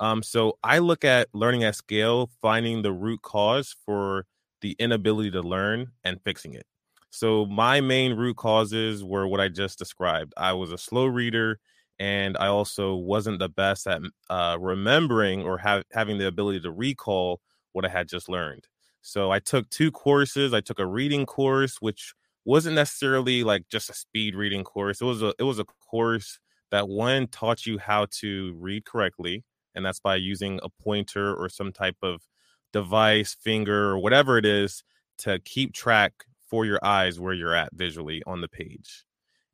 Um, so I look at learning at scale, finding the root cause for the inability to learn and fixing it. So my main root causes were what I just described. I was a slow reader, and I also wasn't the best at uh, remembering or have, having the ability to recall what I had just learned. So I took two courses. I took a reading course, which wasn't necessarily like just a speed reading course. It was a it was a course that one taught you how to read correctly, and that's by using a pointer or some type of device, finger, or whatever it is to keep track for your eyes where you're at visually on the page.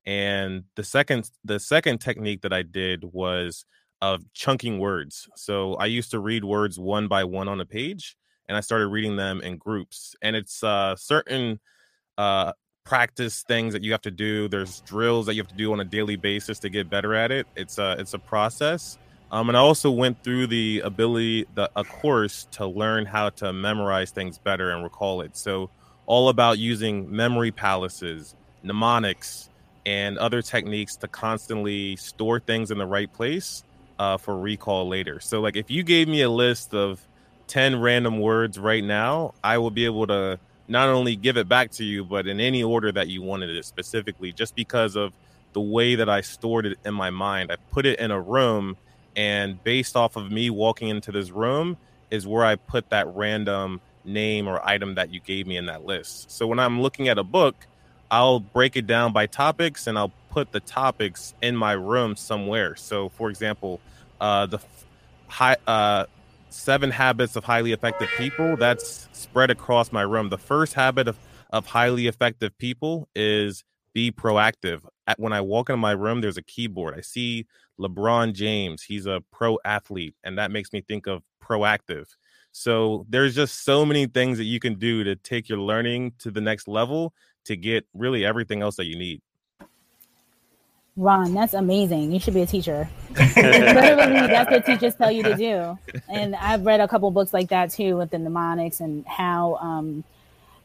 And the second the second technique that I did was of chunking words. So I used to read words one by one on a page and I started reading them in groups. And it's uh certain uh practice things that you have to do. There's drills that you have to do on a daily basis to get better at it. It's a it's a process. Um, and I also went through the ability, the a course to learn how to memorize things better and recall it. So all about using memory palaces, mnemonics, and other techniques to constantly store things in the right place uh, for recall later. So like if you gave me a list of 10 random words right now, I will be able to not only give it back to you, but in any order that you wanted it specifically, just because of the way that I stored it in my mind. I put it in a room, and based off of me walking into this room, is where I put that random name or item that you gave me in that list. So when I'm looking at a book, I'll break it down by topics and I'll put the topics in my room somewhere. So, for example, uh, the high, uh, seven habits of highly effective people that's spread across my room. The first habit of, of highly effective people is be proactive. At, when i walk into my room there's a keyboard. I see lebron james. He's a pro athlete and that makes me think of proactive. So there's just so many things that you can do to take your learning to the next level to get really everything else that you need Ron, that's amazing. You should be a teacher. (laughs) Literally, that's what teachers tell you to do. And I've read a couple books like that too, with the mnemonics and how um,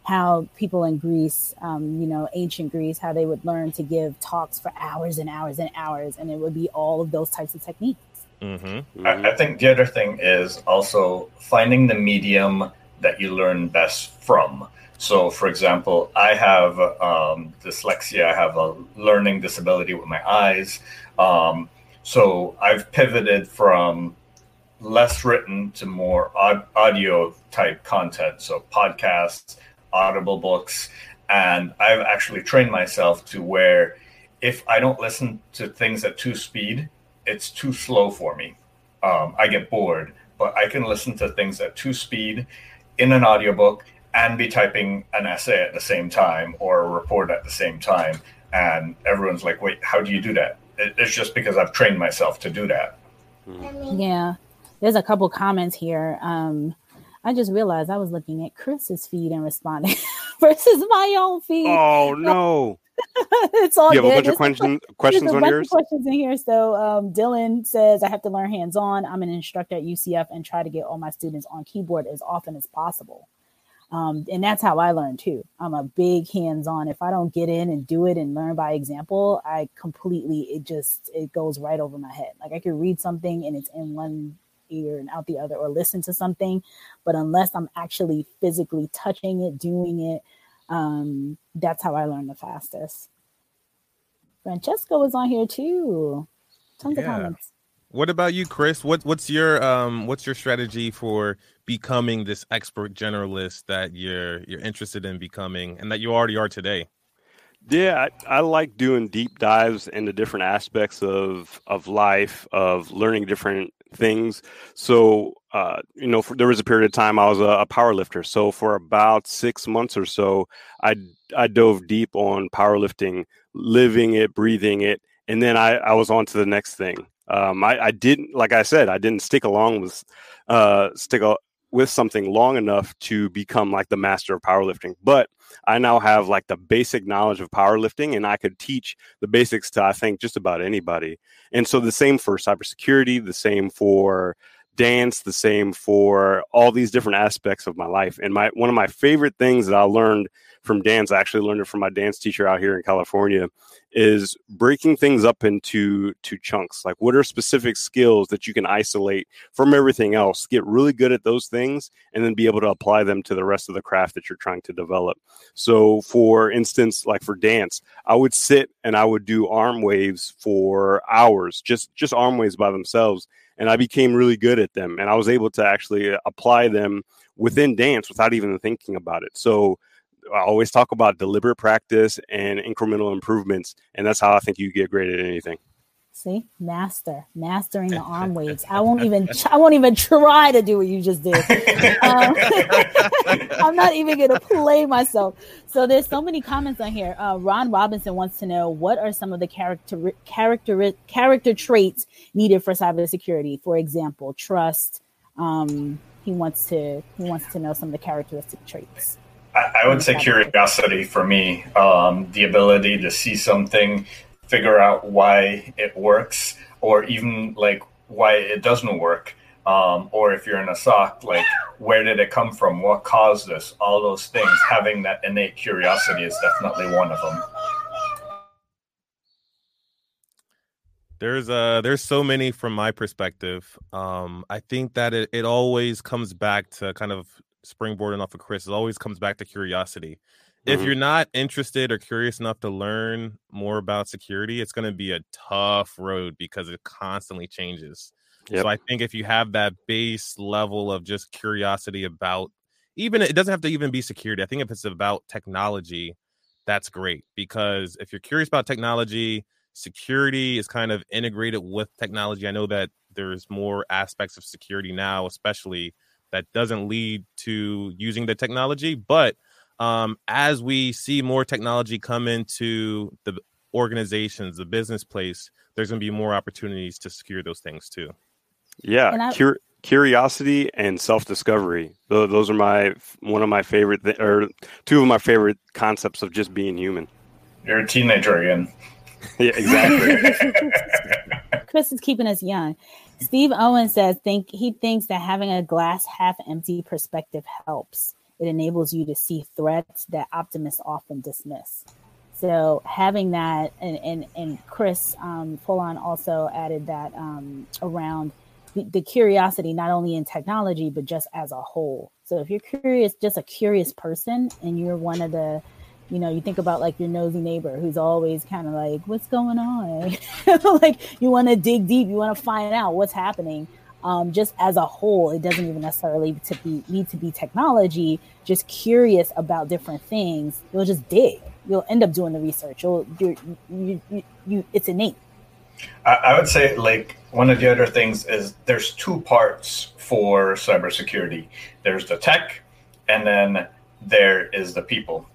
how people in Greece, um, you know, ancient Greece, how they would learn to give talks for hours and hours and hours, and it would be all of those types of techniques. Mm-hmm. I, I think the other thing is also finding the medium that you learn best from. So, for example, I have um, dyslexia, I have a learning disability with my eyes. Um, so, I've pivoted from less written to more audio type content. So, podcasts, audible books. And I've actually trained myself to where if I don't listen to things at two speed, it's too slow for me. Um, I get bored, but I can listen to things at two speed in an audiobook and be typing an essay at the same time or a report at the same time. And everyone's like, wait, how do you do that? It's just because I've trained myself to do that. Yeah. There's a couple comments here. Um, I just realized I was looking at Chris's feed and responding (laughs) versus my own feed. Oh (laughs) no. it's all you have good. a bunch of questions, questions a on bunch yours. Of questions in here. So um, Dylan says I have to learn hands on. I'm an instructor at UCF and try to get all my students on keyboard as often as possible. Um, and that's how I learn too. I'm a big hands on. If I don't get in and do it and learn by example, I completely it just it goes right over my head. Like I could read something and it's in one ear and out the other, or listen to something, but unless I'm actually physically touching it, doing it, um, that's how I learn the fastest. Francesco was on here too. Tons Yeah. of comments. What about you, Chris? What what's your um what's your strategy for becoming this expert generalist that you're you're interested in becoming and that you already are today? Yeah, I, I like doing deep dives into different aspects of of life, of learning different things. So, uh, you know, for, there was a period of time I was a, a power lifter. So for about six months or so, I I dove deep on powerlifting, living it, breathing it, and then I, I was on to the next thing. Um, I, I didn't, like I said, I didn't stick along with uh, stick with something long enough to become like the master of powerlifting, but I now have like the basic knowledge of powerlifting and I could teach the basics to I think just about anybody. And so the same for cybersecurity, the same for dance, the same for all these different aspects of my life. And my one of my favorite things that I learned from dance, I actually learned it from my dance teacher out here in California, is breaking things up into two chunks. Like what are specific skills that you can isolate from everything else, get really good at those things, and then be able to apply them to the rest of the craft that you're trying to develop. So, for instance, like for dance, I would sit and I would do arm waves for hours, just just arm waves by themselves, and I became really good at them, and I was able to actually apply them within dance without even thinking about it. So. I always talk about deliberate practice and incremental improvements, and that's how I think you get great at anything. See, master, mastering the arm waves. I won't even. (laughs) I won't even try to do what you just did. Um, (laughs) I'm not even gonna play myself. So there's so many comments on here. Uh, Ron Robinson wants to know what are some of the character character character traits needed for cybersecurity. For example, trust. Um, he wants to. He wants to know some of the characteristic traits. I, I would say curiosity for me, um, the ability to see something, figure out why it works, or even like why it doesn't work. Um, or if you're in a SOC, like where did it come from? What caused this? All those things. Having that innate curiosity is definitely one of them. There's uh there's so many from my perspective. Um, I think that it, it always comes back to kind of springboarding off of Chris, it always comes back to curiosity. Mm-hmm. If you're not interested or curious enough to learn more about security, it's going to be a tough road because it constantly changes. Yep. So I think if you have that base level of just curiosity about even it doesn't have to even be security. I think if it's about technology, that's great because if you're curious about technology, security is kind of integrated with technology. I know that there's more aspects of security now, especially that doesn't lead to using the technology. But um, as we see more technology come into the organizations, the business place, there's going to be more opportunities to secure those things too. Yeah, I- cur- curiosity and self-discovery. Those are my one of my favorite, th- or two of my favorite concepts of just being human. You're a teenager again. (laughs) yeah, exactly. (laughs) Chris is keeping us young. Steve Owen says think he thinks that having a glass half empty perspective helps. It enables you to see threats that optimists often dismiss. So having that, and and and Chris um, Foulon also added that um, around the, the curiosity, not only in technology but just as a whole. So if you're curious, just a curious person, and you're one of the you know, you think about like your nosy neighbor who's always kind of like, what's going on? (laughs) like you want to dig deep, you want to find out what's happening. Um, just as a whole, it doesn't even necessarily to be need to be technology. Just curious about different things, you'll just dig. You'll end up doing the research. You'll you you, you it's innate. I, I would say like one of the other things is there's two parts for cybersecurity. There's the tech, and then there is the people.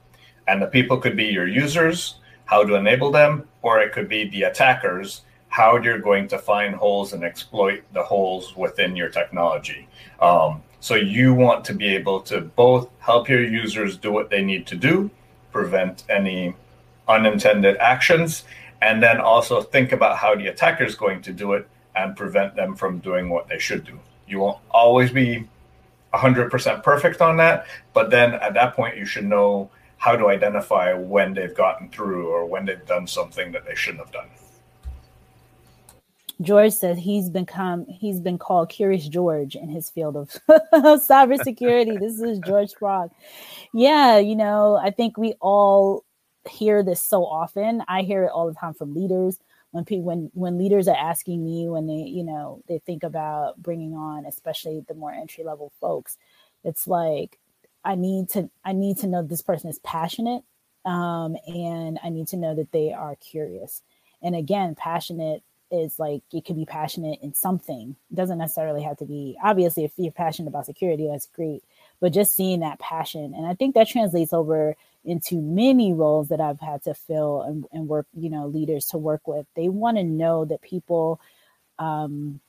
And the people could be your users, how to enable them, or it could be the attackers, how you're going to find holes and exploit the holes within your technology. Um, so you want to be able to both help your users do what they need to do, prevent any unintended actions, and then also think about how the attacker is going to do it and prevent them from doing what they should do. You won't always be 100% perfect on that, but then at that point, you should know how to identify when they've gotten through or when they've done something that they shouldn't have done. George says he's become he's been called Curious George in his field of (laughs) cybersecurity. this is George Frog. Yeah, you know, I think we all hear this so often. I hear it all the time from leaders when people when when leaders are asking me when they you know they think about bringing on especially the more entry level folks. It's like I need to I need to know this person is passionate um, and I need to know that they are curious. And again, passionate is like it could be passionate in something. It doesn't necessarily have to be obviously if you're passionate about security, that's great. But just seeing that passion. And I think that translates over into many roles that I've had to fill and, and work, you know, leaders to work with. They want to know that people um,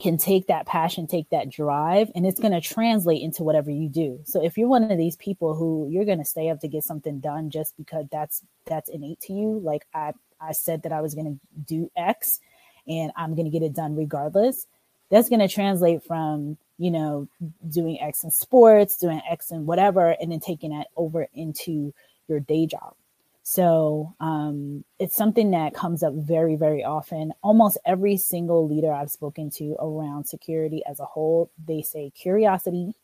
can take that passion, take that drive, and it's going to translate into whatever you do. So if you're one of these people who you're going to stay up to get something done just because that's that's innate to you, like I I said that I was going to do X, and I'm going to get it done regardless. That's going to translate from, you know, doing X in sports, doing X in whatever, and then taking that over into your day job. So um, it's something that comes up very, very often. Almost every single leader I've spoken to around security as a whole, they say curiosity.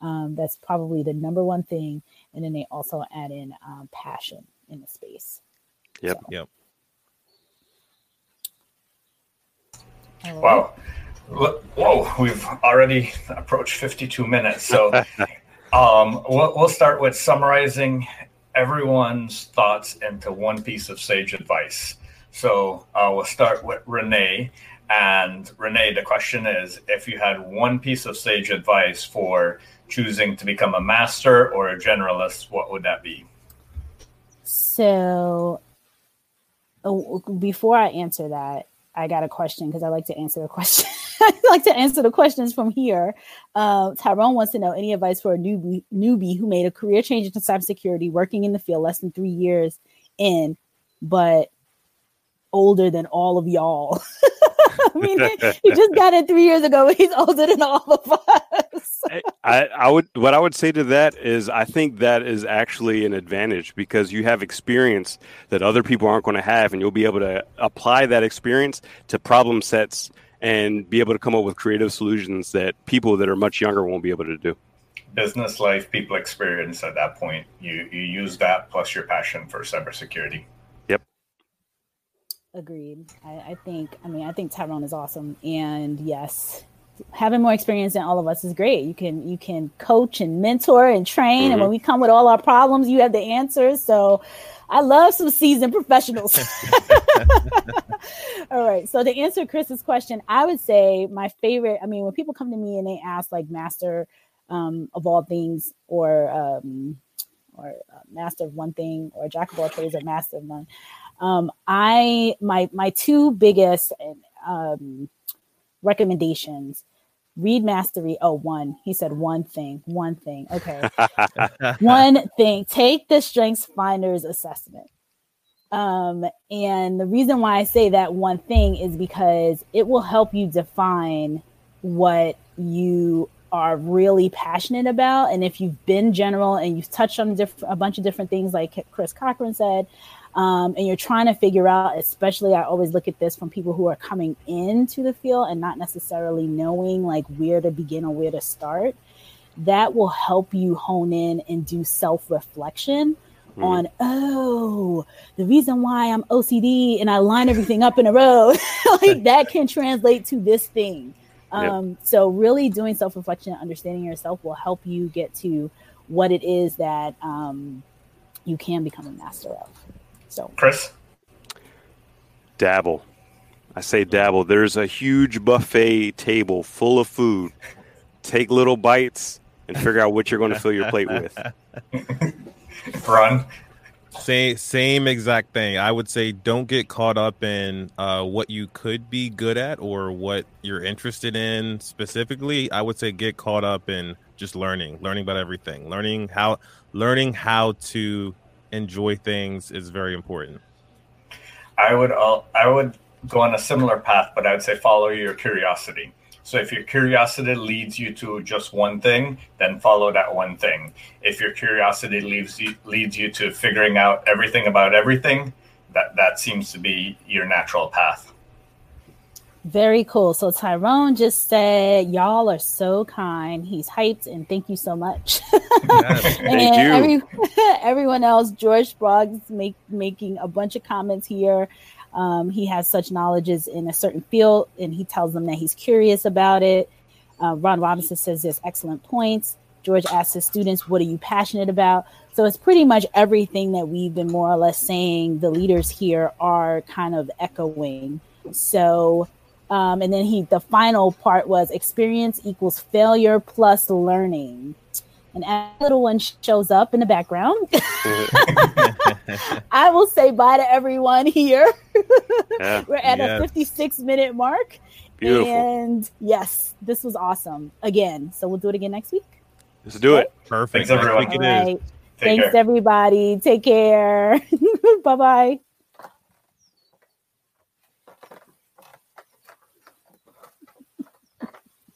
Um, that's probably the number one thing. And then they also add in um, passion in the space. Yep. So. Yep. Wow. Whoa, we've already approached 52 minutes. So (laughs) um, we'll, we'll start with summarizing everyone's thoughts into one piece of sage advice. So uh, we'll start with Renee. And Renee, the question is if you had one piece of sage advice for choosing to become a master or a generalist, what would that be? So oh, before I answer that, I got a question because I like to answer the (laughs) question. (laughs) I like to answer the questions from here. Uh, Tyrone wants to know any advice for a newbie, newbie who made a career change into cybersecurity, working in the field less than three years in, but older than all of y'all. (laughs) I mean, he just got it three years ago. but He's older than all of us. (laughs) I, I would what I would say to that is I think that is actually an advantage because you have experience that other people aren't going to have, and you'll be able to apply that experience to problem sets and be able to come up with creative solutions that people that are much younger won't be able to do. Business life, people experience at that point. You you use that plus your passion for cybersecurity. Yep. Agreed. I, I, think, I mean, I think Tyrone is awesome. And yes, having more experience than all of us is great. You can, you can coach and mentor and train. Mm-hmm. And when we come with all our problems, you have the answers. So I love some seasoned professionals. (laughs) all right. So to answer Chris's question, I would say my favorite, I mean, when people come to me and they ask like master um, of all things or, um, or uh, master of one thing or jack of all trades or master of none. Um, I my my two biggest um, recommendations read mastery. Oh one. He said one thing one thing. Okay. (laughs) One thing. Take the strengths finders assessment. Um, and the reason why i say that one thing is because it will help you define what you are really passionate about. And if you've been general and you've touched on diff- a bunch of different things like chris cochran said um, and you're trying to figure out, especially I always look at this from people who are coming into the field and not necessarily knowing like where to begin or where to start, that will help you hone in and do self reflection mm. on, oh, the reason why I'm OCD and I line everything up in a row, (laughs) like (laughs) that can translate to this thing. Um, yep. So, really doing self reflection, understanding yourself will help you get to what it is that um, you can become a master of. So, Chris, dabble. I say dabble. There's a huge buffet table full of food. Take little bites and figure out what you're going to fill your plate with. (laughs) Ron. Same same exact thing. I would say don't get caught up in uh, what you could be good at or what you're interested in specifically. I would say get caught up in just learning, learning about everything, learning how learning how to enjoy things is very important. I would all, I would go on a similar path, but I would say follow your curiosity. So if your curiosity leads you to just one thing, then follow that one thing. If your curiosity leads you, leads you to figuring out everything about everything, that that seems to be your natural path. Very cool. So Tyrone just said, "Y'all are so kind." He's hyped, and thank you so much. (laughs) Yes, and thank you. Every, (laughs) everyone else, George Sprague's make, making a bunch of comments here. Um, he has such knowledges in a certain field, and he tells them that he's curious about it. Uh, Ron Robinson says there's excellent points. George asks his students, "What are you passionate about?" So it's pretty much everything that we've been more or less saying. The leaders here are kind of echoing. So, um, and then he, the final part was experience equals failure plus learning and as little one shows up in the background, (laughs) I will say bye to everyone here. (laughs) Yeah. We're at yes. a 56 minute mark. Beautiful. And yes, this was awesome again. So we'll do it again next week. Let's do it. Perfect. Thanks, everyone. All right. Thanks, care. everybody. Take care. (laughs) bye bye.